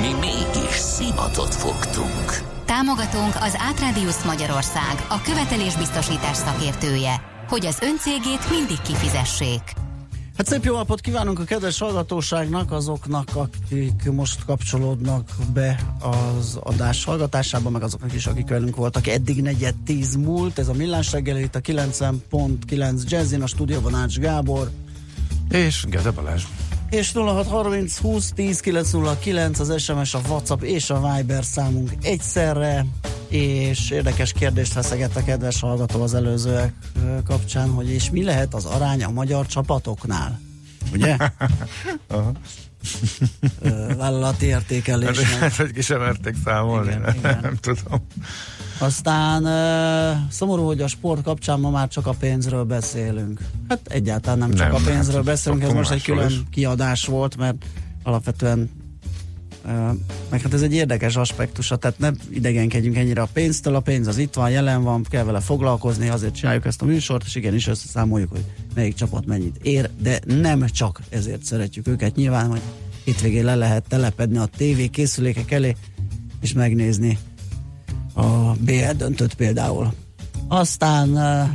Mi mégis szimatot fogtunk. Támogatónk az Átrádiusz Magyarország, a követelésbiztosítás szakértője, hogy az öncégét mindig kifizessék. Hát szép jó napot kívánunk a kedves hallgatóságnak, azoknak, akik most kapcsolódnak be az adás hallgatásába, meg azoknak is, akik velünk voltak. Eddig negyed tíz múlt, ez a Millás reggel, itt a 90.9 Jazzin, a stúdióban Ács Gábor. És Gede Balázs. És 0630 20 10 909 az SMS, a WhatsApp és a Viber számunk egyszerre, és érdekes kérdést feszegett a kedves hallgató az előzőek kapcsán, hogy és mi lehet az arány a magyar csapatoknál? Ugye? vállalati értékelésnek. Hát, hogy ki sem merték számolni. Igen, igen. Nem tudom. Aztán uh, szomorú, hogy a sport kapcsán ma már csak a pénzről beszélünk. Hát egyáltalán nem csak Nem, a pénzről hát beszélünk, ez most egy külön is. kiadás volt, mert alapvetően uh, meg hát ez egy érdekes aspektusa, tehát ne idegenkedjünk ennyire a pénztől, a pénz az itt van, jelen van, kell vele foglalkozni, azért csináljuk ezt a műsort, és igenis összeszámoljuk, hogy melyik csapat mennyit ér, de nem csak ezért szeretjük őket, nyilván, hogy hétvégén le lehet telepedni a TV készülékek elé, és megnézni a BL döntött például. Aztán,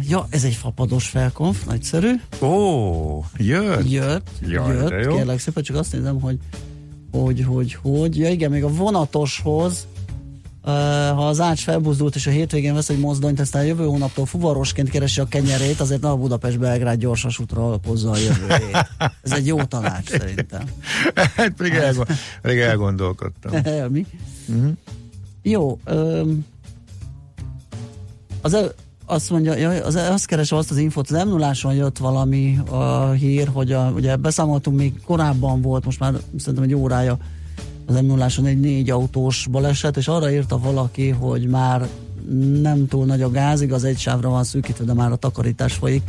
ja, ez egy fapados felkonf, nagyszerű. Ó, jött. Jött, Jaj, jött, jó. kérlek szépen, csak azt nézem, hogy hogy, hogy, hogy. Ja igen, még a vonatoshoz, ha az ács felbuzdult és a hétvégén vesz egy mozdonyt, aztán jövő hónaptól fuvarosként keresi a kenyerét, azért ne a Budapest-Belgrád gyorsas útra alapozza a jövőjét. Ez egy jó tanács szerintem. Hát még, elgond, még elgondolkodtam. Mi? Jó. Öm, az azt mondja, jaj, az, azt keresem azt az infot, az m 0 jött valami a hír, hogy a, ugye beszámoltunk, még korábban volt, most már szerintem egy órája az m 0 egy négy autós baleset, és arra írta valaki, hogy már nem túl nagy a gáz, igaz egy sávra van szűkítve, de már a takarítás folyik,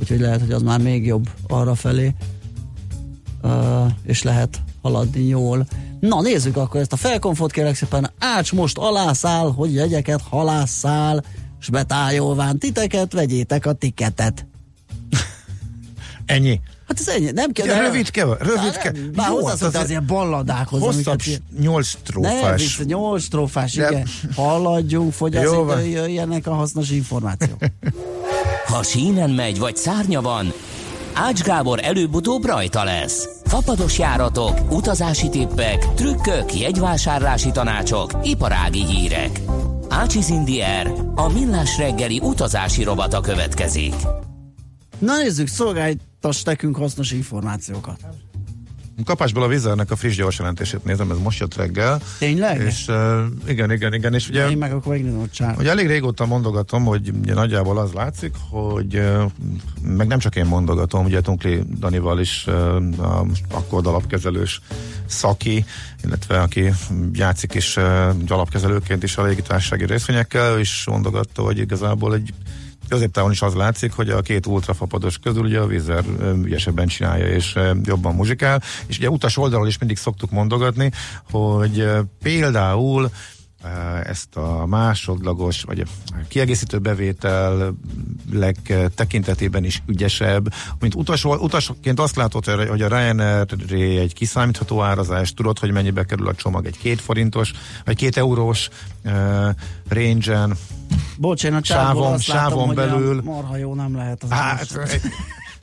úgyhogy lehet, hogy az már még jobb arra felé uh, és lehet haladni jól. Na nézzük akkor ezt a felkonfot kérlek szépen. Ács most alászáll, hogy jegyeket halásszál, s betájolván titeket, vegyétek a tiketet. Ennyi. Hát ez ennyi, nem kell. Ja, rövidke, rövidke. Hát, Bár Jó, hozzászokta hát az ilyen balladákhoz. Hosszabb, nyolc trófás. vissza, nyolc trófás, De- igen. Haladjunk, van. jöjjenek a hasznos információk. Ha sínen megy vagy szárnya van, Ács Gábor előbb-utóbb rajta lesz. Fapados járatok, utazási tippek, trükkök, jegyvásárlási tanácsok, iparági hírek. Ácsiz Indier, a millás reggeli utazási robata következik. Na nézzük, szolgáltass nekünk hasznos információkat. Kapásból a Vizernek a friss gyors jelentését nézem, ez most jött reggel. Tényleg? És uh, igen, igen, igen, és ugye Én meg akkor csár. Ugye elég régóta mondogatom, hogy ugye nagyjából az látszik, hogy ö, meg nem csak én mondogatom, ugye Tunkli Danival is ö, a akkord alapkezelős szaki, illetve aki játszik is ö, alapkezelőként is a légitársasági részvényekkel, is mondogatta, hogy igazából egy középtávon is az látszik, hogy a két ultrafapados közül ugye a Vizer ö, ügyesebben csinálja és jobban muzsikál, és ugye utas oldalról is mindig szoktuk mondogatni, hogy például ezt a másodlagos, vagy a kiegészítő bevétel tekintetében is ügyesebb. Mint utas, utasként azt látod, hogy a Ryanair egy kiszámítható árazás, tudod, hogy mennyibe kerül a csomag egy két forintos, vagy két eurós uh, range-en. Bocs, én a Sávon- azt látom, sávon hogy belül. a marha jó nem lehet az Hát, adás.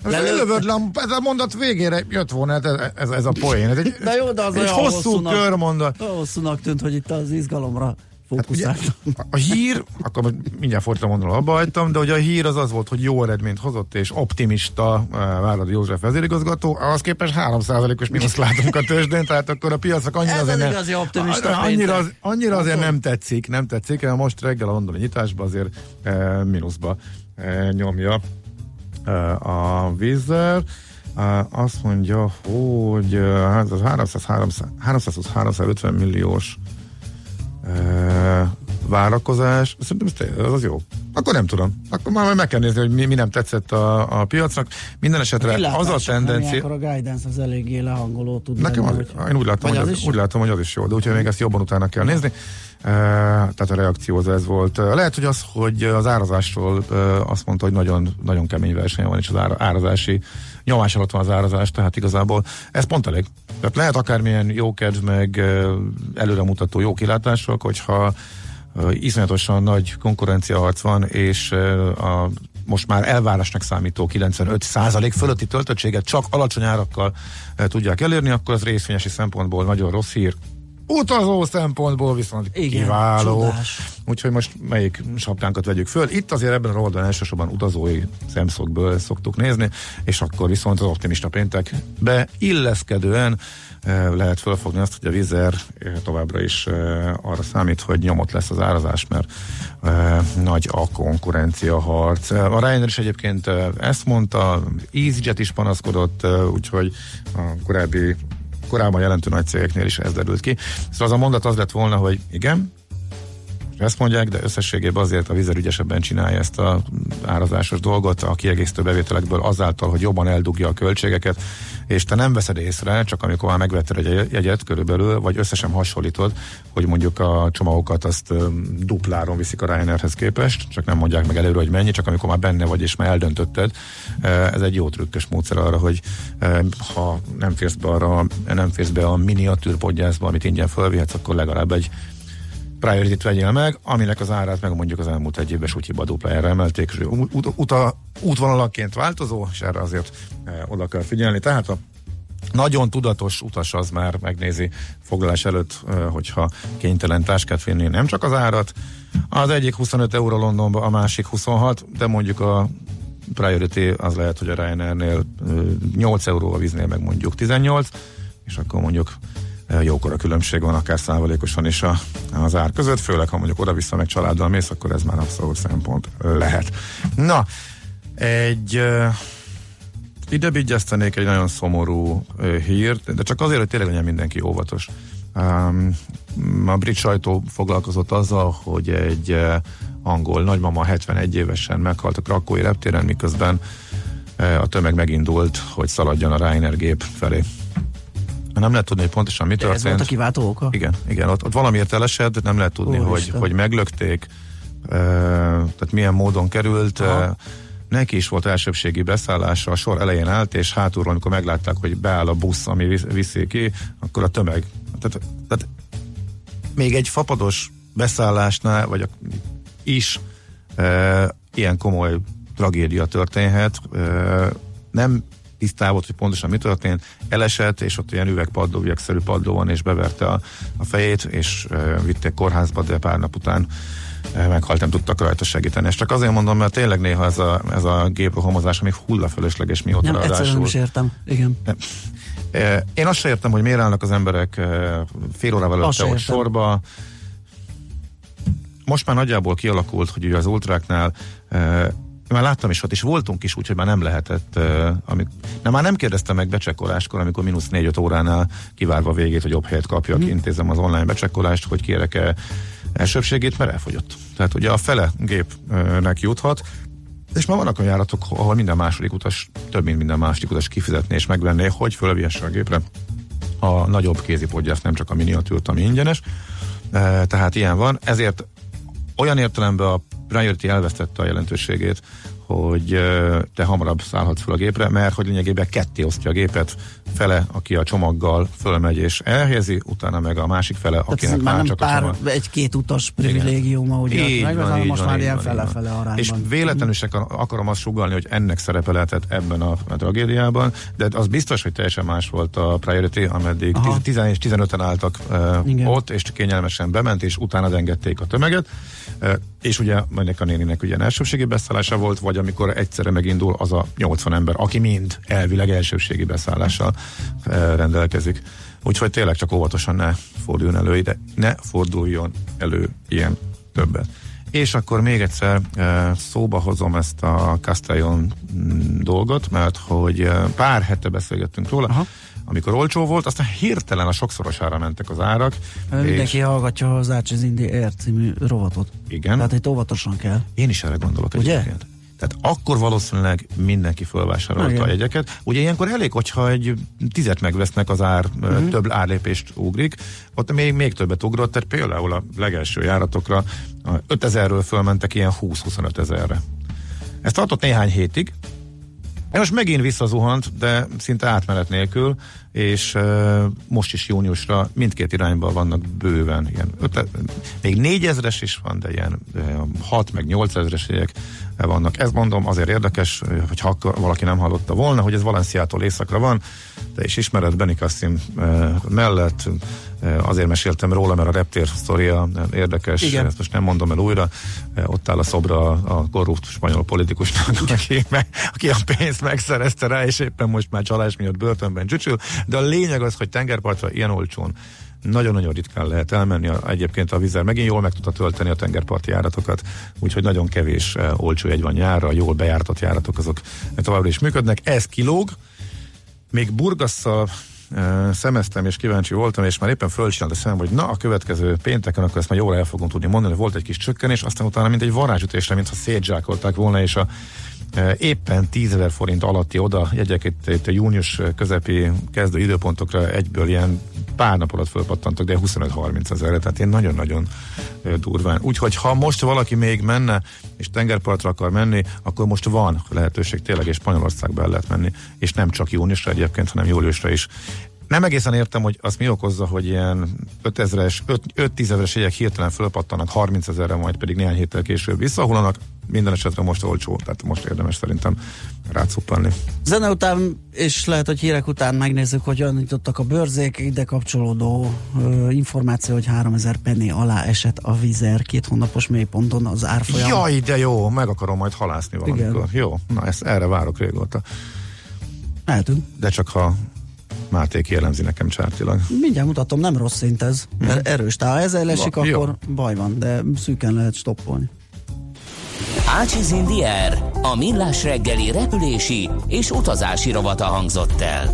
de lövöd le, ez a mondat végére jött volna ez, ez, ez a poén. Ez egy, De jó, de az egy hosszú hosszúnak- körmondat. Hosszúnak tűnt, hogy itt az izgalomra Hát ugye, fókuszáltam. a- hír, akkor mindjárt fordítom mondom, abba hagytam, de hogy a hír az az volt, hogy jó eredményt hozott, és optimista uh, Váradi József vezérigazgató, az képest 3%-os mínusz látunk a tőzsdén, tehát akkor a piacok annyira Ez azért az nem, igazi optimista annyira, az, annyira azért nem tetszik, nem tetszik, mert most reggel a londoni nyitásban azért uh, mínuszba uh, nyomja uh, a vízzel. Azt mondja, hogy hát az 300, 300, 320-350 milliós várakozás, szerintem ez, az, az jó. Akkor nem tudom. Akkor már meg kell nézni, hogy mi, mi nem tetszett a, a piacnak. Minden esetre az a Kilátások nem tendencia... ilyenkor a guidance az eléggé lehangoló tud Nekem az, lenni, hogy- én úgy látom, hogy az az, is úgy látom, hogy az is jó, de úgyhogy még ezt jobban utána kell nézni. Tehát a reakció az ez volt. Lehet, hogy az, hogy az árazásról azt mondta, hogy nagyon, nagyon kemény verseny van, és az ára, árazási nyomás alatt van az árazás, tehát igazából ez pont elég. Tehát lehet akármilyen jó kedv, meg előremutató jó kilátások, hogyha iszonyatosan nagy konkurenciaharc van, és a most már elvárásnak számító 95% fölötti töltöttséget csak alacsony árakkal tudják elérni, akkor az részvényesi szempontból nagyon rossz hír. Utazó szempontból viszont Igen, kiváló. csodás. Úgyhogy most melyik sapkánkat vegyük föl. Itt azért ebben a oldalon elsősorban utazói szemszögből szoktuk nézni, és akkor viszont az optimista péntekbe illeszkedően eh, lehet fölfogni azt, hogy a vízer eh, továbbra is eh, arra számít, hogy nyomott lesz az árazás, mert nagy a konkurencia harc. A Ryanair is egyébként ezt mondta, EasyJet is panaszkodott, úgyhogy a korábbi korábban jelentő nagy cégeknél is ez derült ki. Szóval az a mondat az lett volna, hogy igen, ezt mondják, de összességében azért a vízer ügyesebben csinálja ezt a árazásos dolgot a kiegészítő bevételekből azáltal, hogy jobban eldugja a költségeket, és te nem veszed észre, csak amikor már megvetted egy jegyet körülbelül, vagy összesen hasonlítod, hogy mondjuk a csomagokat azt dupláron viszik a Ryanairhez képest, csak nem mondják meg előre, hogy mennyi, csak amikor már benne vagy és már eldöntötted. Ez egy jó trükkös módszer arra, hogy ha nem férsz be, arra, nem férsz be a miniatűr podgyászba, amit ingyen fölvihetsz, akkor legalább egy Priority-t vegyél meg, aminek az árát meg mondjuk az elmúlt egy évben sutyiba duplájára emelték, és ut- ut- útvonalaként változó, és erre azért e, oda kell figyelni. Tehát a nagyon tudatos utas az már megnézi foglalás előtt, e, hogyha kénytelen táskát vinni, nem csak az árat. Az egyik 25 euró Londonban, a másik 26, de mondjuk a Priority az lehet, hogy a Ryanairnél e, 8 euróval víznél meg mondjuk 18, és akkor mondjuk jókora különbség van akár százalékosan is a, az ár között, főleg ha mondjuk oda-vissza meg családdal mész, akkor ez már abszolút szempont lehet. Na, egy uh, ide vigyáztanék egy nagyon szomorú hírt, de csak azért, hogy tényleg legyen mindenki óvatos. A brit sajtó foglalkozott azzal, hogy egy angol nagymama 71 évesen meghalt a krakói reptéren, miközben a tömeg megindult, hogy szaladjon a Ryanair gép felé. Nem lehet tudni, hogy pontosan mi Ez volt történt. a kiváltó oka? Igen, igen, ott, ott valamiért elesett, nem lehet tudni, hogy, hogy meglökték, e, tehát milyen módon került. E, neki is volt elsőbségi beszállása, a sor elején állt, és hátulról, amikor meglátták, hogy beáll a busz, ami visz- viszi ki, akkor a tömeg. Tehát, tehát még egy fapados beszállásnál, vagy a, is e, ilyen komoly tragédia történhet. E, nem tisztá volt, hogy pontosan mi történt, elesett, és ott ilyen üvegpadló, üvegszerű padló van, és beverte a, a fejét, és e, vitték kórházba, de pár nap után e, meghalt, nem tudtak rajta segíteni. És csak azért mondom, mert tényleg néha ez a, ez a géprohamozás, ami hullafölösleges mióta Nem, egyszerűen nem ráadásul. is értem. Igen. Eh, Én azt sem értem, hogy miért állnak az emberek fél órával előtte ott sorba. Most már nagyjából kialakult, hogy ugye az ultráknál már láttam is, ott is voltunk is, úgyhogy már nem lehetett, uh, amik, nem, már nem kérdeztem meg becsekkoláskor, amikor mínusz 4-5 óránál kivárva végét, hogy jobb helyet kapjak, mm. intézem az online becsekkolást, hogy kérek-e elsőbségét, mert elfogyott. Tehát ugye a fele gépnek juthat, és már vannak olyan járatok, ahol minden második utas, több mint minden második utas kifizetné és megvenné, hogy fölvihesse a gépre a nagyobb kézipodgyászt, nem csak a miniatűrt, ami ingyenes. Tehát ilyen van. Ezért olyan értelemben a Priority elvesztette a jelentőségét, hogy te hamarabb szállhatsz fel a gépre, mert hogy lényegében ketté osztja a gépet, fele, aki a csomaggal fölmegy és elhelyezi, utána meg a másik fele, Tehát akinek már nem csak a pár, csomag. egy-két utas privilégiuma, ugye? Így Megvan, van, így most van, már ilyen fele-fele arányban. És véletlenül se akar- akarom azt sugalni, hogy ennek szerepe lehetett ebben a, a tragédiában, de az biztos, hogy teljesen más volt a Priority, ameddig Aha. 10 és 15-en álltak uh, Igen. ott, és kényelmesen bement, és utána engedték a tömeget. Uh, és ugye ennek a néninek ugye elsőségi beszállása volt, vagy amikor egyszerre megindul az a 80 ember, aki mind elvileg elsőségi beszállással uh, rendelkezik. Úgyhogy tényleg csak óvatosan ne forduljon elő ide, ne forduljon elő ilyen többet. És akkor még egyszer eh, szóba hozom ezt a Castellon mm, dolgot, mert hogy eh, pár hete beszélgettünk róla. Aha. amikor olcsó volt, aztán hirtelen a sokszorosára mentek az árak. Mindenki és... hallgatja az Ácsiz Indi Air című rovatot. Igen. Tehát itt óvatosan kell. Én is erre gondolok Ugye? egyébként. Tehát akkor valószínűleg mindenki fölvásárolta a jegyeket. Ugye ilyenkor elég, hogyha egy tizet megvesznek az ár, uh-huh. több árlépést ugrik, ott még, még többet ugrott, tehát például a legelső járatokra 5000-ről fölmentek ilyen 20-25 ezerre. Ez tartott néhány hétig, most megint visszazuhant, de szinte átmenet nélkül, és uh, most is júniusra mindkét irányban vannak bőven. Ilyen ötlet, még négyezres is van, de ilyen 6 meg 8 ezres vannak. Ez mondom azért érdekes, hogy ha valaki nem hallotta volna, hogy ez Valenciától északra van, de is ismered Benikassim uh, mellett, azért meséltem róla, mert a reptér sztoria érdekes, Igen. ezt most nem mondom el újra, ott áll a szobra a korrupt spanyol politikusnak, aki, meg, aki a pénzt megszerezte rá, és éppen most már csalás miatt börtönben csücsül, de a lényeg az, hogy tengerpartra ilyen olcsón nagyon-nagyon ritkán lehet elmenni. Egyébként a vizer megint jól meg tudta tölteni a tengerparti járatokat, úgyhogy nagyon kevés olcsó egy van nyárra, jól bejártott járatok azok továbbra is működnek. Ez kilóg, még burgasszal szemeztem és kíváncsi voltam, és már éppen fölcsinált a szemem, hogy na a következő pénteken, akkor ezt már jól el fogom tudni mondani, volt egy kis csökkenés, aztán utána mint egy varázsütésre, mintha szétzsákolták volna, és a éppen 10 ezer forint alatti oda jegyek itt, itt a június közepi kezdő időpontokra egyből ilyen pár nap alatt fölpattantak, de 25-30 ezerre, tehát én nagyon-nagyon durván. Úgyhogy ha most valaki még menne, és tengerpartra akar menni, akkor most van lehetőség tényleg, és Spanyolországba el lehet menni, és nem csak júniusra egyébként, hanem júliusra is. Nem egészen értem, hogy az mi okozza, hogy ilyen 5000-es, 5-10 ezeres jegyek hirtelen fölpattanak 30 ezerre, majd pedig néhány héttel később visszahullanak. Minden esetre most olcsó, tehát most érdemes szerintem rácuppalni. Zene után, és lehet, hogy hírek után megnézzük, hogy nyitottak a bőrzék, ide kapcsolódó ö, információ, hogy 3000 penny alá esett a vizer két hónapos mélyponton az árfolyam. Jaj, de jó, meg akarom majd halászni valamikor. Igen. Jó, na ezt erre várok régóta. Eltűnt. De csak ha Máték jellemzi nekem csártilag. Mindjárt mutatom, nem rossz szint ez. Hm. Erős. Tehát ez elesik, Va, akkor jó. baj van, de szűken lehet stoppolni. Ácsiz Indier, a millás reggeli repülési és utazási rovata hangzott el.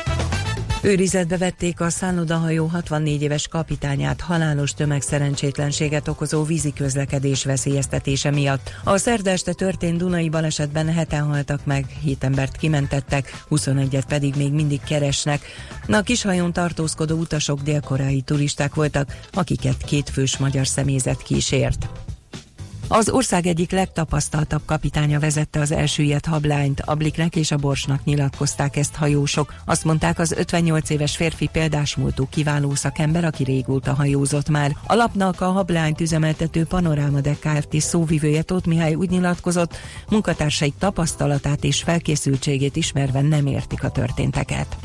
Őrizetbe vették a szállodahajó 64 éves kapitányát halálos tömegszerencsétlenséget okozó vízi közlekedés veszélyeztetése miatt. A szerdeste történt Dunai balesetben heten haltak meg, 7 embert kimentettek, 21-et pedig még mindig keresnek. A kishajón tartózkodó utasok délkorai turisták voltak, akiket kétfős magyar személyzet kísért. Az ország egyik legtapasztaltabb kapitánya vezette az elsüllyedt hablányt, a Bliknek és a Borsnak nyilatkozták ezt hajósok. Azt mondták, az 58 éves férfi példásmúltú kiváló szakember, aki régóta hajózott már. A lapnak a hablányt üzemeltető Panoráma de Kft. szóvivője Tóth Mihály úgy nyilatkozott, munkatársaik tapasztalatát és felkészültségét ismerve nem értik a történteket.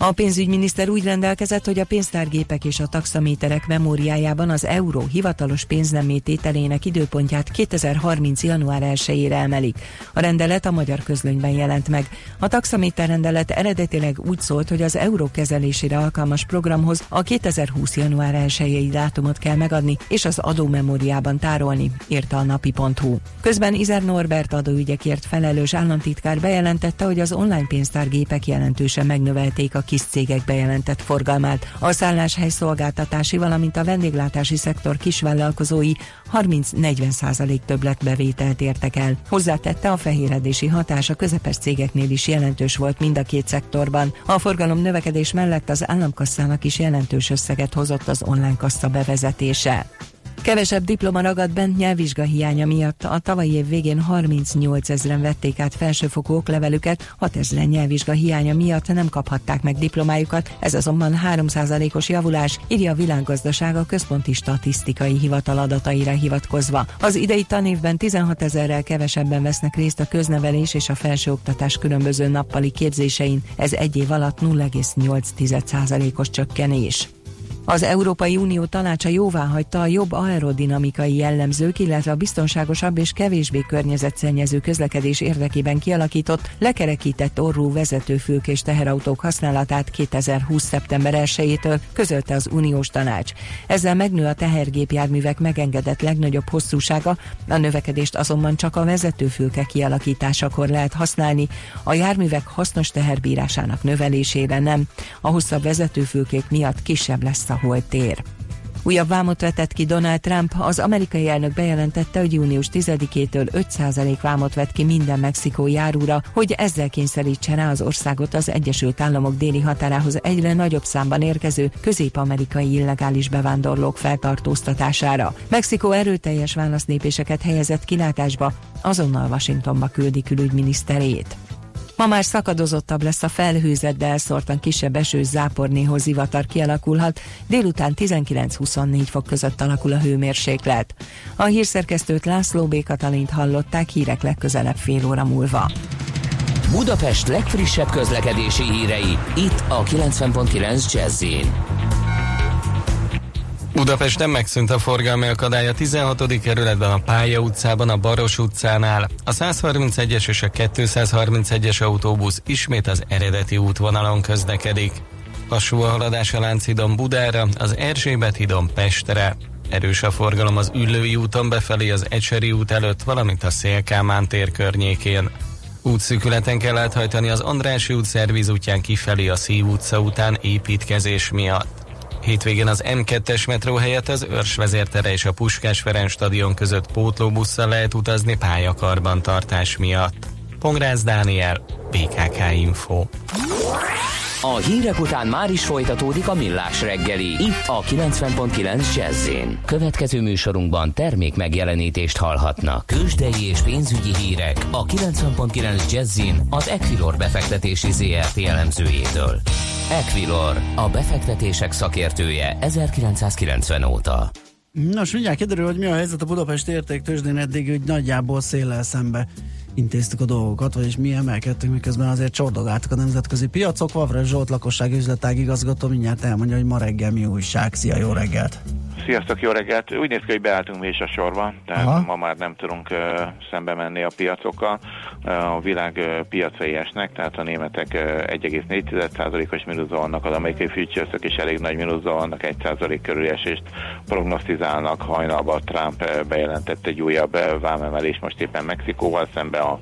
A pénzügyminiszter úgy rendelkezett, hogy a pénztárgépek és a taxaméterek memóriájában az euró hivatalos pénznemmétételének időpontját 2030. január 1-ére emelik. A rendelet a magyar közlönyben jelent meg. A taxaméter rendelet eredetileg úgy szólt, hogy az euró kezelésére alkalmas programhoz a 2020. január 1 dátumot kell megadni, és az adómemóriában tárolni, írta a napi.hu. Közben Izer Norbert adóügyekért felelős államtitkár bejelentette, hogy az online pénztárgépek jelentősen megnövelték a kis cégek bejelentett forgalmát. A szálláshely szolgáltatási, valamint a vendéglátási szektor kisvállalkozói 30-40 százalék többletbevételt értek el. Hozzátette a fehéredési hatás a közepes cégeknél is jelentős volt mind a két szektorban. A forgalom növekedés mellett az államkasszának is jelentős összeget hozott az online kassa bevezetése. Kevesebb diploma ragad bent nyelvvizsga hiánya miatt. A tavalyi év végén 38 ezeren vették át felsőfokú oklevelüket, 6 ezeren nyelvvizsga hiánya miatt nem kaphatták meg diplomájukat, ez azonban 3%-os javulás, írja a világgazdaság a Központi Statisztikai Hivatal adataira hivatkozva. Az idei tanévben 16 ezerrel kevesebben vesznek részt a köznevelés és a felsőoktatás különböző nappali képzésein, ez egy év alatt 0,8%-os csökkenés. Az Európai Unió tanácsa jóvá hagyta a jobb aerodinamikai jellemzők, illetve a biztonságosabb és kevésbé környezetszennyező közlekedés érdekében kialakított, lekerekített orrú vezetőfülk és teherautók használatát 2020. szeptember 1-től, közölte az uniós tanács. Ezzel megnő a tehergépjárművek megengedett legnagyobb hosszúsága, a növekedést azonban csak a vezetőfülke kialakításakor lehet használni, a járművek hasznos teherbírásának növelésére nem. A hosszabb vezetőfülkék miatt kisebb lesz a tér. Újabb vámot vetett ki Donald Trump, az amerikai elnök bejelentette, hogy június 10-től 5% vámot vett ki minden mexikói árúra, hogy ezzel kényszerítse rá az országot az Egyesült Államok déli határához egyre nagyobb számban érkező közép-amerikai illegális bevándorlók feltartóztatására. Mexikó erőteljes válasznépéseket helyezett kilátásba, azonnal Washingtonba küldi külügyminiszterét. Ma már szakadozottabb lesz a felhőzet, de elszórtan kisebb eső zápornéhoz zivatar kialakulhat. Délután 19-24 fok között alakul a hőmérséklet. A hírszerkesztőt László B. Katalint hallották hírek legközelebb fél óra múlva. Budapest legfrissebb közlekedési hírei, itt a 90.9 jazz Budapesten megszűnt a forgalmi akadály a 16. kerületben a Pálya utcában, a Baros utcánál. A 131-es és a 231-es autóbusz ismét az eredeti útvonalon közlekedik. Lassú a haladás a Lánchidon Budára, az Erzsébet hídon Pestre. Erős a forgalom az Üllői úton befelé az Ecseri út előtt, valamint a Szélkámán tér környékén. Útszűkületen kell áthajtani az Andrási út szerviz útján kifelé a Szív utca után építkezés miatt. Hétvégén az M2-es metró helyett az Őrs vezértere és a Puskás Ferenc stadion között pótlóbusszal lehet utazni pályakarbantartás miatt. Pongrász Dániel, BKK Info. A hírek után már is folytatódik a millás reggeli. Itt a 90.9 jazz Következő műsorunkban termék megjelenítést hallhatnak. Kősdei és pénzügyi hírek a 90.9 jazz az Equilor befektetési ZRT elemzőjétől. Equilor, a befektetések szakértője 1990 óta. Nos, mindjárt kiderül, hogy mi a helyzet a Budapest értéktősdén eddig, hogy nagyjából széllel szembe intéztük a dolgokat, vagyis mi emelkedtünk, miközben azért csordogáltak a nemzetközi piacok. Vavra Zsolt lakosság üzletág igazgató mindjárt elmondja, hogy ma reggel mi újság. Szia, jó reggelt! Sziasztok, jó reggelt! Úgy néz ki, hogy beálltunk mi is a sorba, tehát Aha. ma már nem tudunk uh, szembe menni a piacokkal. Uh, a világ uh, piacai esnek, tehát a németek uh, 1,4%-os mínuszban vannak, az amerikai futures is elég nagy mínuszban vannak, 1% körüli esést prognosztizálnak. Hajnalban Trump uh, bejelentett egy újabb uh, vámemelés most éppen Mexikóval szembe a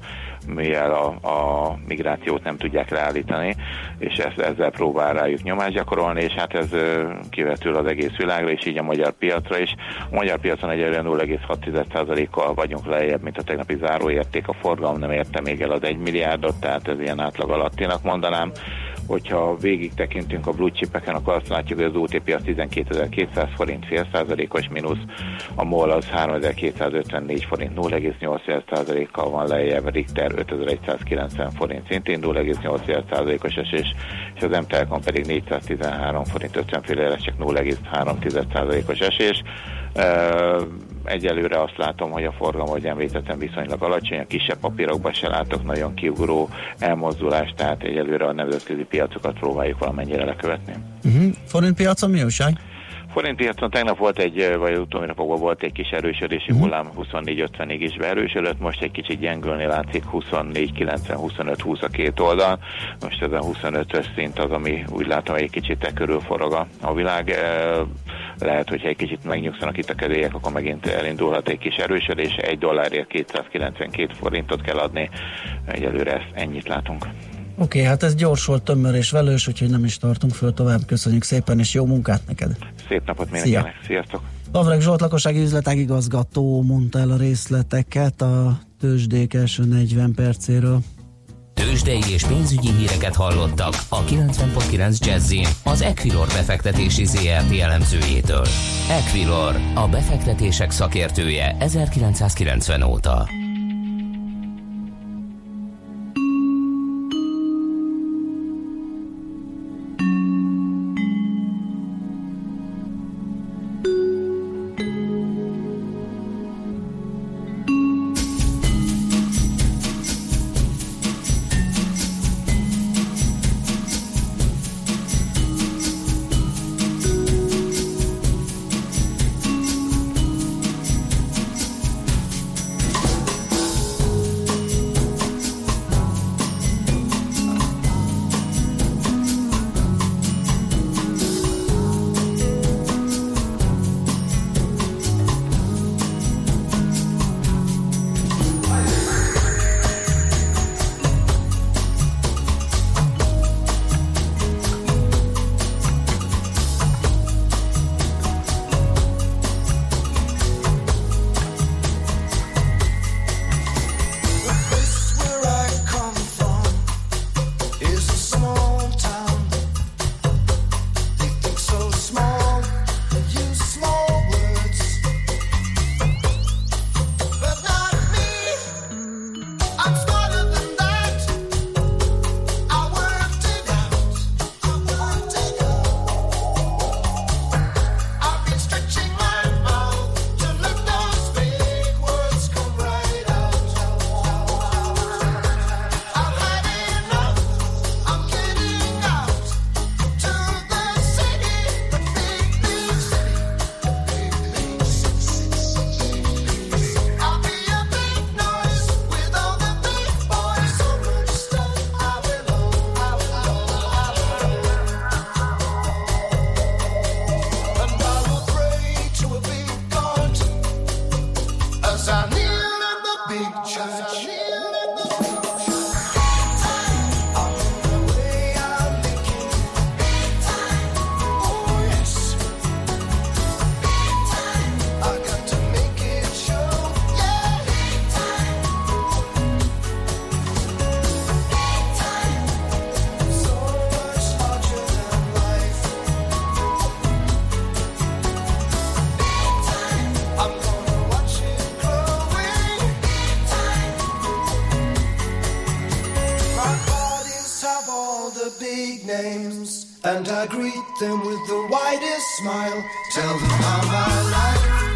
mivel a, a migrációt nem tudják leállítani, és ezt, ezzel próbál rájuk nyomást gyakorolni, és hát ez kivetül az egész világra, és így a magyar piacra is. A magyar piacon egyelőre 0,6%-kal vagyunk lejjebb, mint a tegnapi záróérték, a forgalom nem érte még el az 1 milliárdot, tehát ez ilyen átlag alattinak mondanám hogyha végig tekintünk a blue chipeken, akkor azt látjuk, hogy az OTP az 12.200 forint fél százalékos mínusz, a MOL az 3.254 forint 0,8 kal van lejjebb, Richter 5.190 forint szintén 0,8 os esés, és az M-Telkom pedig 413 forint 50 fillére, csak 0,3 os esés. Egyelőre azt látom, hogy a forgalom, ahogy említettem, viszonylag alacsony, a kisebb papírokban se látok nagyon kiugró elmozdulást, tehát egyelőre a nemzetközi piacokat próbáljuk valamennyire lekövetni. Uh-huh. Forint piacon mi újság? Forint piacon tegnap volt egy, vagy utóbbi napokban volt egy kis erősödési uh-huh. hullám, 24-50-ig is beerősödött, most egy kicsit gyengülni látszik, 24-90-25-20 a két oldal. Most ez a 25-ös szint az, ami úgy látom, hogy egy kicsit te körül forog a, a világ. Lehet, hogyha egy kicsit megnyugszanak itt a kedélyek, akkor megint elindulhat egy kis erősödés. Egy dollárért 292 forintot kell adni. Egyelőre ezt ennyit látunk. Oké, okay, hát ez gyors volt, tömör és velős, úgyhogy nem is tartunk föl tovább. Köszönjük szépen, és jó munkát neked! Szép napot mindenkinek! Szia. Sziasztok! Lavreg Zsolt lakossági üzletág igazgató mondta el a részleteket a tőzsdék első 40 percéről. Tőzsdei és pénzügyi híreket hallottak a 90.9 jazz az Equilor befektetési ZRT elemzőjétől. Equilor, a befektetések szakértője 1990 óta. and I greet them with the widest smile. Tell them how my life.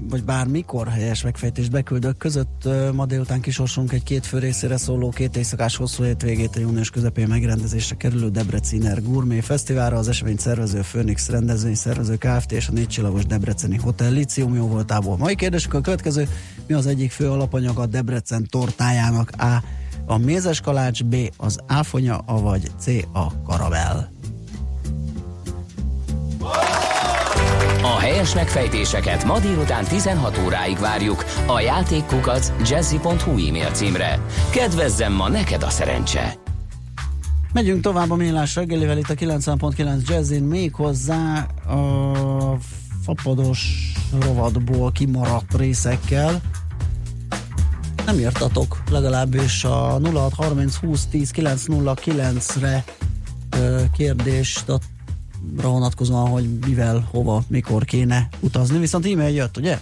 vagy bármikor helyes megfejtést beküldök között ma délután kisorsunk egy két fő részére szóló két éjszakás hosszú hétvégét a június közepén megrendezésre kerülő Debreciner Gourmet Fesztiválra az esemény szervező Phoenix rendezvény szervező Kft. és a négy csillagos Debreceni Hotel Lícium jó voltából. Mai kérdésük a következő, mi az egyik fő alapanyag a Debrecen tortájának A. A mézes kalács, B. az áfonya, a vagy C. a karamell. A helyes megfejtéseket ma délután 16 óráig várjuk a játékkukac jazzy.hu e-mail címre. Kedvezzem ma neked a szerencse! Megyünk tovább a millás reggelivel itt a 90.9 Jazzin, méghozzá a fapados rovadból kimaradt részekkel. Nem írtatok, legalábbis a 0630 20 10 909-re kérdést a vonatkozóan, hogy mivel, hova, mikor kéne utazni. Viszont e-mail jött, ugye?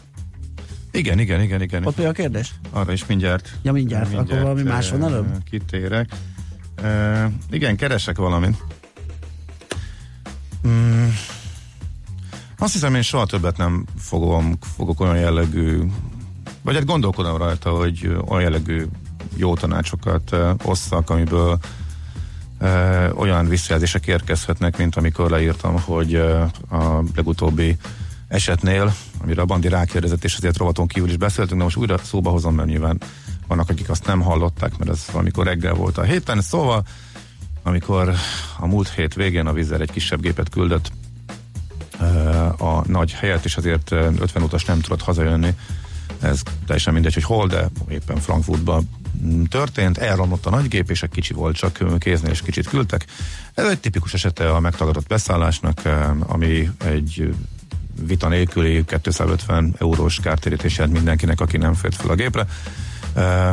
Igen, igen, igen, igen. Ott mi a kérdés? Arra is mindjárt. Ja, mindjárt, mindjárt akkor valami más van előbb? Kitérek. Uh, igen, keresek valamit. Mm, azt hiszem, én soha többet nem fogom, fogok olyan jellegű, vagy hát gondolkodom rajta, hogy olyan jellegű jó tanácsokat uh, osszak, amiből olyan visszajelzések érkezhetnek, mint amikor leírtam, hogy a legutóbbi esetnél, amire a Bandi rákérdezett, és ezért rovaton kívül is beszéltünk, de most újra szóba hozom, mert nyilván vannak, akik azt nem hallották, mert ez valamikor reggel volt a héten. Szóval, amikor a múlt hét végén a vízzel egy kisebb gépet küldött a nagy helyet, és azért 50 utas nem tudott hazajönni, ez teljesen mindegy, hogy hol, de éppen Frankfurtban történt, elromlott a nagygép, és egy kicsi volt, csak kéznél és kicsit küldtek. Ez egy tipikus esete a megtagadott beszállásnak, ami egy vita nélküli 250 eurós kártérítés jelent mindenkinek, aki nem fért fel a gépre.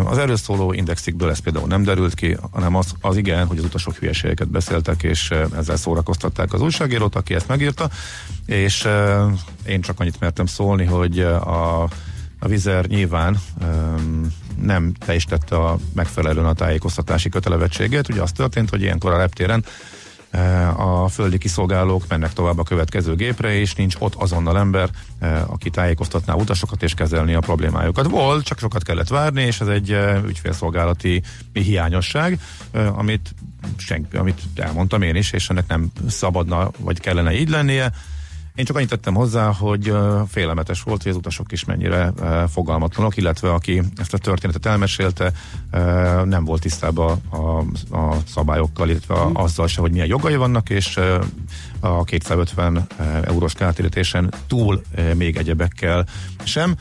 Az erről szóló indexikből ez például nem derült ki, hanem az, az igen, hogy az utasok hülyeségeket beszéltek, és ezzel szórakoztatták az újságírót, aki ezt megírta, és én csak annyit mertem szólni, hogy a a Vizer nyilván um, nem teljesítette a megfelelően a tájékoztatási kötelevettséget. Ugye az történt, hogy ilyenkor a reptéren a földi kiszolgálók mennek tovább a következő gépre, és nincs ott azonnal ember, aki tájékoztatná utasokat és kezelni a problémájukat. Volt, csak sokat kellett várni, és ez egy ügyfélszolgálati hiányosság, amit, senki, amit elmondtam én is, és ennek nem szabadna, vagy kellene így lennie. Én csak annyit tettem hozzá, hogy félelmetes volt, hogy az utasok is mennyire fogalmatlanok, illetve aki ezt a történetet elmesélte, nem volt tisztában a, a szabályokkal, illetve a, mhm. azzal se, hogy milyen jogai vannak, és a 250 eurós kártérítésen túl még egyebekkel sem.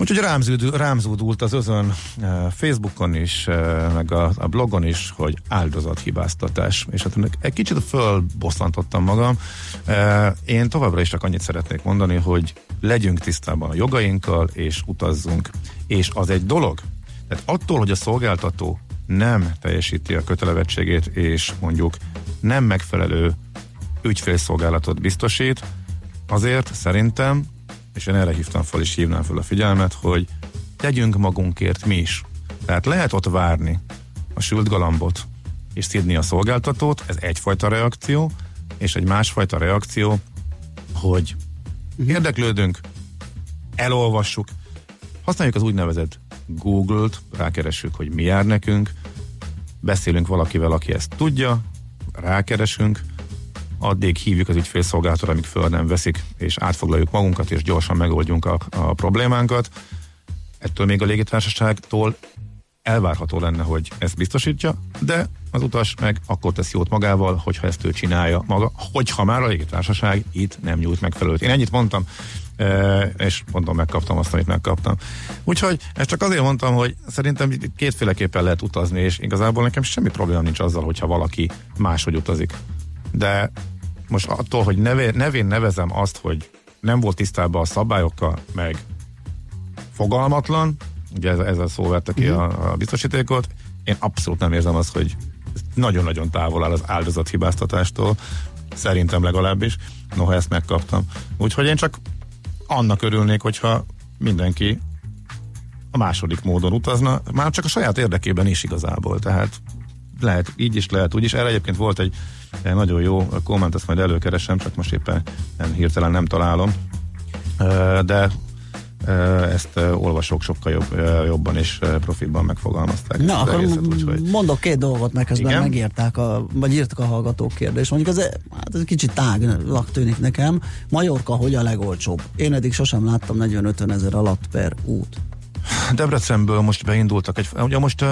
Úgyhogy rám, zúdult, rám zúdult az özön uh, Facebookon is, uh, meg a, a blogon is, hogy áldozathibáztatás. És hát egy kicsit fölbosszantottam magam. Uh, én továbbra is csak annyit szeretnék mondani, hogy legyünk tisztában a jogainkkal, és utazzunk. És az egy dolog. Tehát attól, hogy a szolgáltató nem teljesíti a kötelevettségét, és mondjuk nem megfelelő ügyfélszolgálatot biztosít, azért szerintem és én erre hívtam fel, és hívnám fel a figyelmet, hogy tegyünk magunkért mi is. Tehát lehet ott várni a sült galambot és szidni a szolgáltatót, ez egyfajta reakció, és egy másfajta reakció, hogy érdeklődünk, elolvassuk, használjuk az úgynevezett Google-t, rákeressük, hogy mi jár nekünk, beszélünk valakivel, aki ezt tudja, rákeresünk, addig hívjuk az ügyfélszolgálatot, amíg föl nem veszik, és átfoglaljuk magunkat, és gyorsan megoldjunk a, a problémánkat. Ettől még a légitársaságtól elvárható lenne, hogy ezt biztosítja, de az utas meg akkor tesz jót magával, hogyha ezt ő csinálja maga, hogyha már a légitársaság itt nem nyújt megfelelőt. Én ennyit mondtam, e, és mondom, megkaptam azt, amit megkaptam. Úgyhogy ezt csak azért mondtam, hogy szerintem kétféleképpen lehet utazni, és igazából nekem semmi probléma nincs azzal, hogyha valaki máshogy utazik de most attól, hogy neve, nevén nevezem azt, hogy nem volt tisztában a szabályokkal, meg fogalmatlan, ugye ezzel szó vette ki uh-huh. a, a biztosítékot, én abszolút nem érzem azt, hogy nagyon-nagyon távol áll az áldozathibáztatástól, szerintem legalábbis, noha ezt megkaptam. Úgyhogy én csak annak örülnék, hogyha mindenki a második módon utazna, már csak a saját érdekében is igazából, tehát lehet így is, lehet úgy is. Erre egyébként volt egy nagyon jó komment, ezt majd előkeresem, csak most éppen nem, hirtelen nem találom. De ezt olvasók sokkal jobb, jobban és profitban megfogalmazták. Na, akkor egészet, úgyhogy... mondok két dolgot, meg közben megírták, a, vagy írtak a hallgatók kérdést. Mondjuk ez, hát ez kicsit tágnak tűnik nekem. Majorka hogy a legolcsóbb? Én eddig sosem láttam 40-50 ezer alatt per út. Debrecenből most beindultak egy, ugye most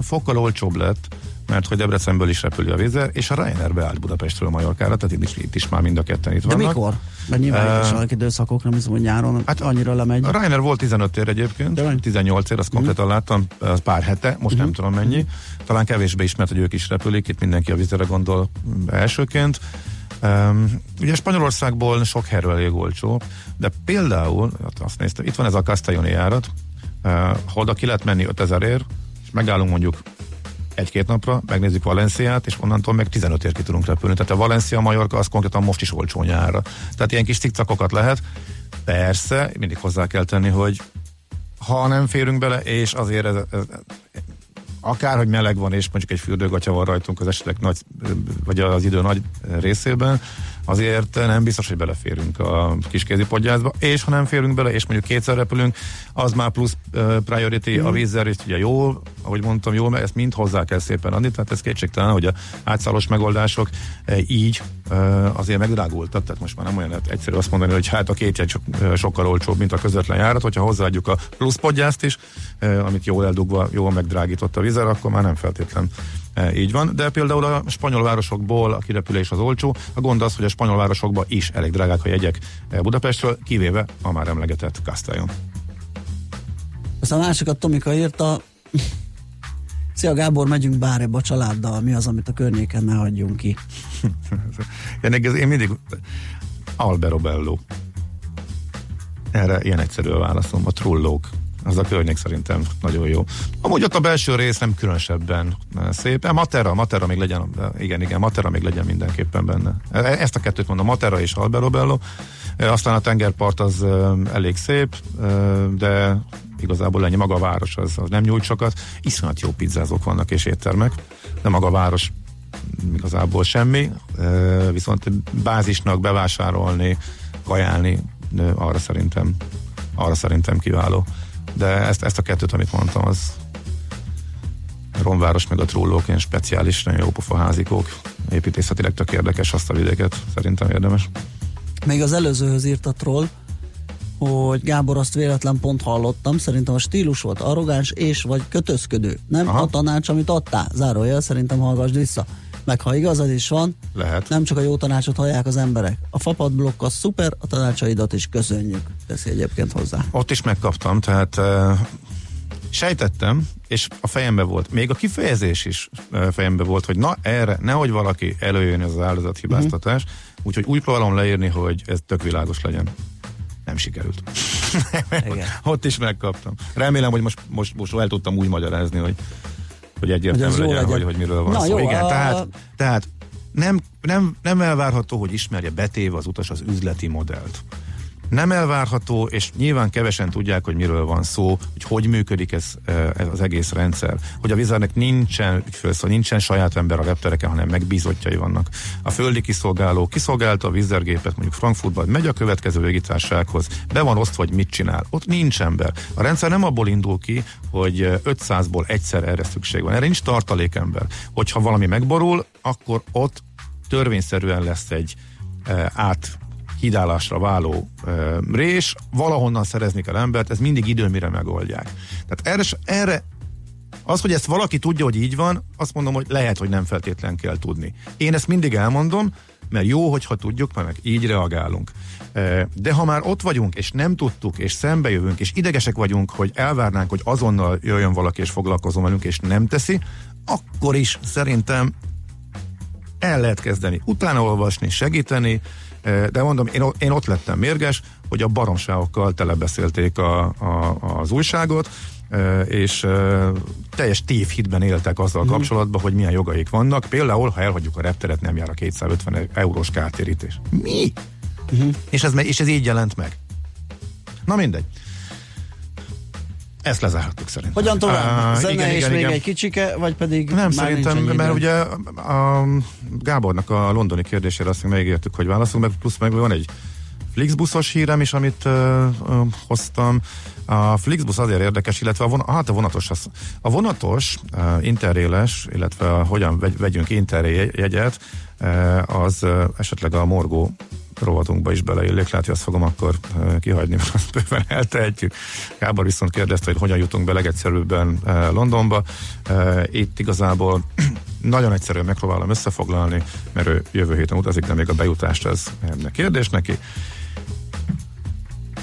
fokkal olcsóbb lett, mert hogy Debrecenből is repüli a vízer, és a Ryanair beállt Budapestről Majorkára, tehát itt is, itt is már mind a ketten itt De vannak. mikor? Mert nyilván uh, időszakok, nem hiszem, hogy nyáron hát annyira lemegy. A Ryanair volt 15 ér egyébként, De 18 ér, azt mm. kompletan láttam, az pár hete, most mm. nem tudom mennyi. Talán kevésbé ismert, hogy ők is repülik, itt mindenki a vizere gondol elsőként. Um, ugye Spanyolországból sok helyről elég olcsó, de például, hát azt néztem, itt van ez a Castelloni járat, uh, oda ki lehet menni 5000 ér, megállunk mondjuk egy-két napra, megnézzük Valenciát, és onnantól meg 15 ér ki tudunk repülni. Tehát a Valencia, Majorka az konkrétan most is olcsó nyára. Tehát ilyen kis cikcakokat lehet. Persze, mindig hozzá kell tenni, hogy ha nem férünk bele, és azért ez, ez, akárhogy meleg van, és mondjuk egy fürdőgatya van rajtunk az esetek nagy, vagy az idő nagy részében, azért nem biztos, hogy beleférünk a kiskézi podgyászba, és ha nem férünk bele, és mondjuk kétszer repülünk, az már plusz uh, priority mm. a vízzel, és ugye jó, ahogy mondtam, jó, mert ezt mind hozzá kell szépen adni, tehát ez kétségtelen, hogy a átszállós megoldások e, így uh, azért megdrágultak, tehát most már nem olyan egyszerű azt mondani, hogy hát a két jegy sok, uh, sokkal olcsóbb, mint a közvetlen járat, hogyha hozzáadjuk a plusz podgyászt is, uh, amit jól eldugva, jól megdrágított a vízer, akkor már nem feltétlen E, így van, de például a spanyol városokból a kirepülés az olcsó. A gond az, hogy a spanyol városokban is elég drágák a jegyek e, Budapestről, kivéve a már emlegetett Castellon. Aztán a másikat Tomika írta, Szia Gábor, megyünk bár a családdal, mi az, amit a környéken ne hagyjunk ki? én, én mindig Albero Bello. Erre ilyen egyszerű a válaszom, a trullók az a környék szerintem nagyon jó. Amúgy ott a belső rész nem különösebben szép. A Matera, Matera még legyen, igen, igen, Matera még legyen mindenképpen benne. E, ezt a kettőt mondom, Matera és Alberobello. E, aztán a tengerpart az elég szép, de igazából ennyi maga a város az, az nem nyújt sokat. Iszonyat jó pizzázók vannak és éttermek, de maga a város igazából semmi, viszont bázisnak bevásárolni, kajálni, arra szerintem arra szerintem kiváló de ezt, ezt a kettőt, amit mondtam, az Romváros meg a Trullók, ilyen speciális, nagyon jó pofa házikók, építészetileg tök érdekes azt a vidéket, szerintem érdemes. Még az előzőhöz írt a troll, hogy Gábor azt véletlen pont hallottam, szerintem a stílus volt arrogáns és vagy kötözködő. Nem Aha. a tanács, amit adtál. Zárójel, szerintem hallgassd vissza meg ha igazad is van, Lehet. nem csak a jó tanácsot hallják az emberek. A fapad blokk az szuper, a tanácsaidat is köszönjük, teszi egyébként hozzá. Ott is megkaptam, tehát uh, sejtettem, és a fejembe volt, még a kifejezés is fejembe volt, hogy na erre, nehogy valaki előjön az áldozathibáztatás, uh-huh. úgyhogy úgy próbálom leírni, hogy ez tök világos legyen. Nem sikerült. Ott is megkaptam. Remélem, hogy most, most, most el tudtam úgy magyarázni, hogy hogy egyértelmű hogy legyen. Hogy, hogy miről van Na, szó. Jó, Igen, a... tehát, tehát nem, nem, nem elvárható, hogy ismerje betéve az utas az üzleti modellt nem elvárható, és nyilván kevesen tudják, hogy miről van szó, hogy hogy működik ez, ez az egész rendszer. Hogy a vizernek nincsen ügyfélszó, nincsen saját ember a reptereken, hanem megbízottjai vannak. A földi kiszolgáló kiszolgálta a vizergépet mondjuk Frankfurtban, megy a következő légitársághoz, be van osztva, hogy mit csinál. Ott nincs ember. A rendszer nem abból indul ki, hogy 500-ból egyszer erre szükség van. Erre nincs tartalékember. Hogyha valami megborul, akkor ott törvényszerűen lesz egy át hidálásra váló ö, rés, valahonnan szerezni kell embert, ez mindig idő, mire megoldják. Tehát erre, erre az, hogy ezt valaki tudja, hogy így van, azt mondom, hogy lehet, hogy nem feltétlen kell tudni. Én ezt mindig elmondom, mert jó, hogyha tudjuk, mert meg így reagálunk. De ha már ott vagyunk, és nem tudtuk, és szembe jövünk, és idegesek vagyunk, hogy elvárnánk, hogy azonnal jöjjön valaki, és foglalkozom velünk, és nem teszi, akkor is szerintem el lehet kezdeni utána olvasni, segíteni, de mondom, én, én ott lettem mérges, hogy a baromságokkal telebeszélték a, a, az újságot, és teljes tévhitben éltek azzal mm. kapcsolatban, hogy milyen jogaik vannak. Például, ha elhagyjuk a repteret, nem jár a 250 eurós kártérítés. Mi? Mm. És, ez, és ez így jelent meg. Na mindegy. Ezt lezárhattuk szerintem. Hogyan tovább? Uh, Zene igen, és igen, még igen. egy kicsike, vagy pedig Nem, szerintem, mert ugye a Gábornak a londoni kérdésére azt megígértük, hogy válaszolunk, meg plusz meg van egy Flixbuszos hírem is, amit uh, uh, hoztam. A Flixbus azért érdekes, illetve a, von, hát a vonatos, az, a vonatos uh, interréles, illetve a, hogyan vegy, vegyünk interré jegyet, uh, az uh, esetleg a morgó rovatunkba is beleillik, lehet, hogy azt fogom akkor kihagyni, mert azt bőven eltehetjük. Gábor viszont kérdezte, hogy hogyan jutunk be legegyszerűbben Londonba. Itt igazából nagyon egyszerűen megpróbálom összefoglalni, mert ő jövő héten utazik, de még a bejutást ez kérdés neki.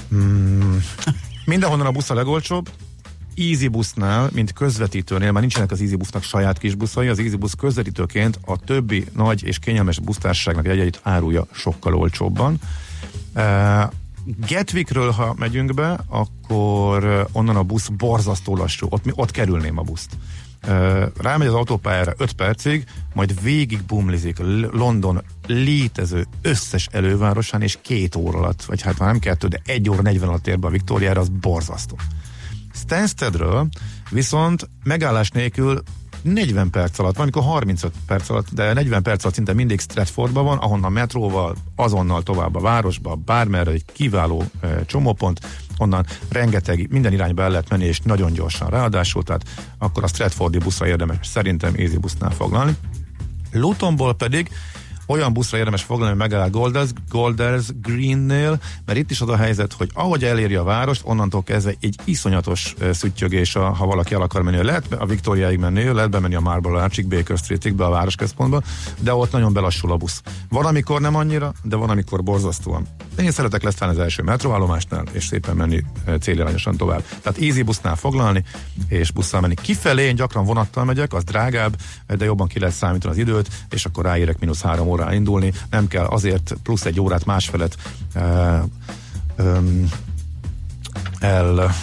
Hmm. Mindenhonnan a busz a legolcsóbb, EasyBusnál, mint közvetítőnél, már nincsenek az EasyBusnak saját kis buszai, az EasyBus közvetítőként a többi nagy és kényelmes busztársaságnak jegyeit árulja sokkal olcsóbban. Uh, Getwickről, ha megyünk be, akkor onnan a busz borzasztó lassú, ott, ott kerülném a buszt. Uh, rámegy az autópályára 5 percig, majd végig bumlizik London létező összes elővárosán, és két óra alatt, vagy hát már nem kettő, de egy óra 40 alatt ér be a Viktóriára, az borzasztó. Stanstedről viszont megállás nélkül 40 perc alatt, van, amikor 35 perc alatt, de 40 perc alatt szinte mindig Stratfordban van, ahonnan metróval, azonnal tovább a városba, bármerre egy kiváló e, csomópont, onnan rengeteg, minden irányba el lehet menni, és nagyon gyorsan ráadásul, tehát akkor a Stratfordi buszra érdemes szerintem Easy busznál foglalni. Lutonból pedig olyan buszra érdemes foglalni, hogy megáll Golders, Golders Green-nél, mert itt is az a helyzet, hogy ahogy eléri a várost, onnantól kezdve egy iszonyatos szüttyögés, ha valaki el akar menni, lehet a Viktóriáig menni, lehet bemenni a Marble Archig, Baker Streetig, be a városközpontba, de ott nagyon belassul a busz. Van, amikor nem annyira, de van, amikor borzasztóan. Én szeretek lesz az első metróállomásnál, és szépen menni célirányosan tovább. Tehát easy busznál foglalni, és busszal menni. Kifelé én gyakran vonattal megyek, az drágább, de jobban ki lehet számítani az időt, és akkor ráérek mínusz három órán indulni, nem kell azért plusz egy órát másfelet uh, um, el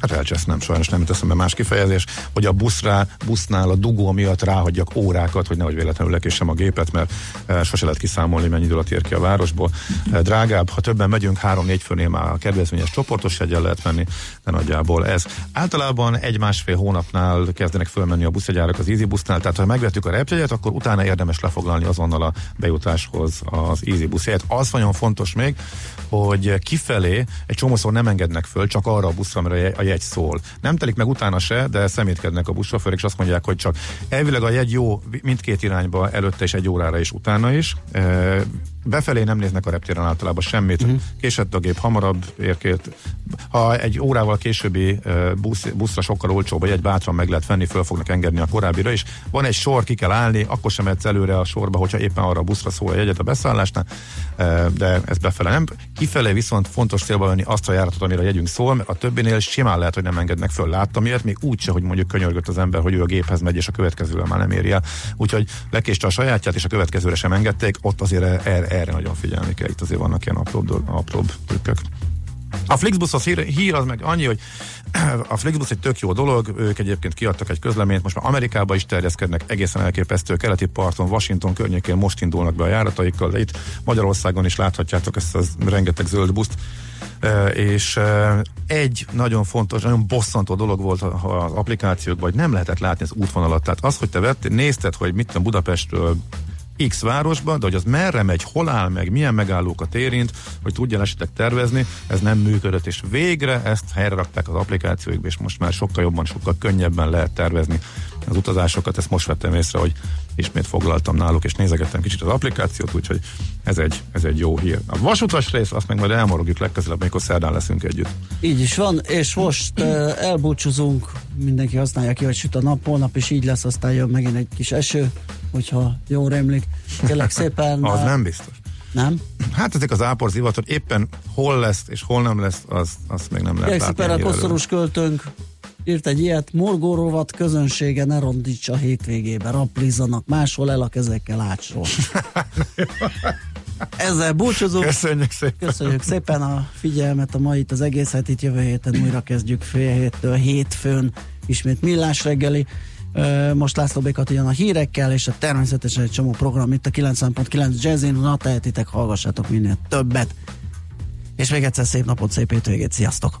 hát elcsesznem, sajnos nem teszem be más kifejezés, hogy a buszra, busznál a dugó miatt ráhagyjak órákat, hogy nehogy véletlenül lekésem a gépet, mert e, sose lehet kiszámolni, mennyi idő alatt ér ki a városból. E, drágább, ha többen megyünk, három-négy főnél már a kedvezményes csoportos egyen lehet menni, de nagyjából ez. Általában egy-másfél hónapnál kezdenek fölmenni a buszjegyárak az Easy busznál, tehát ha megvettük a repjegyet, akkor utána érdemes lefoglalni azonnal a bejutáshoz az Easy buszjegyet. Az nagyon fontos még, hogy kifelé egy csomószor nem engednek föl, csak arra a buszra, amire a jegy szól. Nem telik meg utána se, de szemétkednek a buszsofőrök, és azt mondják, hogy csak elvileg a jegy jó mindkét irányba, előtte és egy órára is, utána is. Befelé nem néznek a reptéren általában semmit. Uh-huh. Késett a gép, hamarabb érkét. Ha egy órával későbbi busz, buszra sokkal olcsóbb, vagy egy bátran meg lehet venni, föl fognak engedni a korábbira is. Van egy sor, ki kell állni, akkor sem mehetsz előre a sorba, hogyha éppen arra a buszra szól a jegyet a beszállásnál, de ez befele nem. Kifele viszont fontos célba venni azt a járatot, amire a jegyünk szól, mert a többinél simán lehet, hogy nem engednek föl. Láttam ilyet, még úgy se, hogy mondjuk könyörgött az ember, hogy ő a géphez megy, és a következőre már nem éri el. Úgyhogy lekéste a sajátját, és a következőre sem engedték, ott azért erre, erre nagyon figyelni kell, itt azért vannak ilyen apróbb, apróbb trükkök. A Flixbus az hír, hír az meg annyi, hogy a Flixbus egy tök jó dolog, ők egyébként kiadtak egy közleményt, most már Amerikába is terjeszkednek, egészen elképesztő, keleti parton, Washington környékén most indulnak be a járataikkal, de itt Magyarországon is láthatjátok ezt az rengeteg zöld buszt, és egy nagyon fontos, nagyon bosszantó dolog volt az applikációkban, hogy nem lehetett látni az útvonalat. Tehát az, hogy te vettél, nézted, hogy mit tudom Budapestről X városba, de hogy az merre megy, hol áll meg, milyen megállókat érint, hogy tudjál esetleg tervezni, ez nem működött, és végre ezt helyre rakták az applikációikba, és most már sokkal jobban, sokkal könnyebben lehet tervezni az utazásokat, ezt most vettem észre, hogy ismét foglaltam náluk, és nézegettem kicsit az applikációt, úgyhogy ez egy, ez egy jó hír. A vasutas rész, azt meg majd elmorogjuk legközelebb, amikor szerdán leszünk együtt. Így is van, és most elbúcsúzunk, mindenki használja ki, hogy süt a nap, holnap is így lesz, aztán jön megint egy kis eső, hogyha jó rémlik. Kérlek szépen. az nem biztos. Nem? Hát ezek az ápor zivatar éppen hol lesz és hol nem lesz, az, azt még nem lehet Kérlek szépen a koszorús költőnk írt egy ilyet, morgórovat közönsége ne rondítsa a hétvégébe, raplizzanak máshol el a kezekkel ácsról. Ezzel búcsúzunk. Köszönjük szépen. Köszönjük szépen a figyelmet, a mait, az egész hetit, jövő héten újra kezdjük fél héttől hétfőn, ismét millás reggeli. Most László Békat a hírekkel, és a természetesen egy csomó program itt a 90.9 Jazzin, na tehetitek, hallgassátok minél többet. És még egyszer szép napot, szép hétvégét, sziasztok!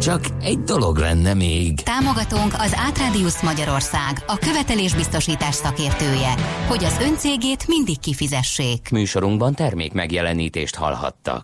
Csak egy dolog lenne még. Támogatónk az Átrádiusz Magyarország, a követelésbiztosítás szakértője, hogy az öncégét mindig kifizessék. Műsorunkban termék megjelenítést hallhattak.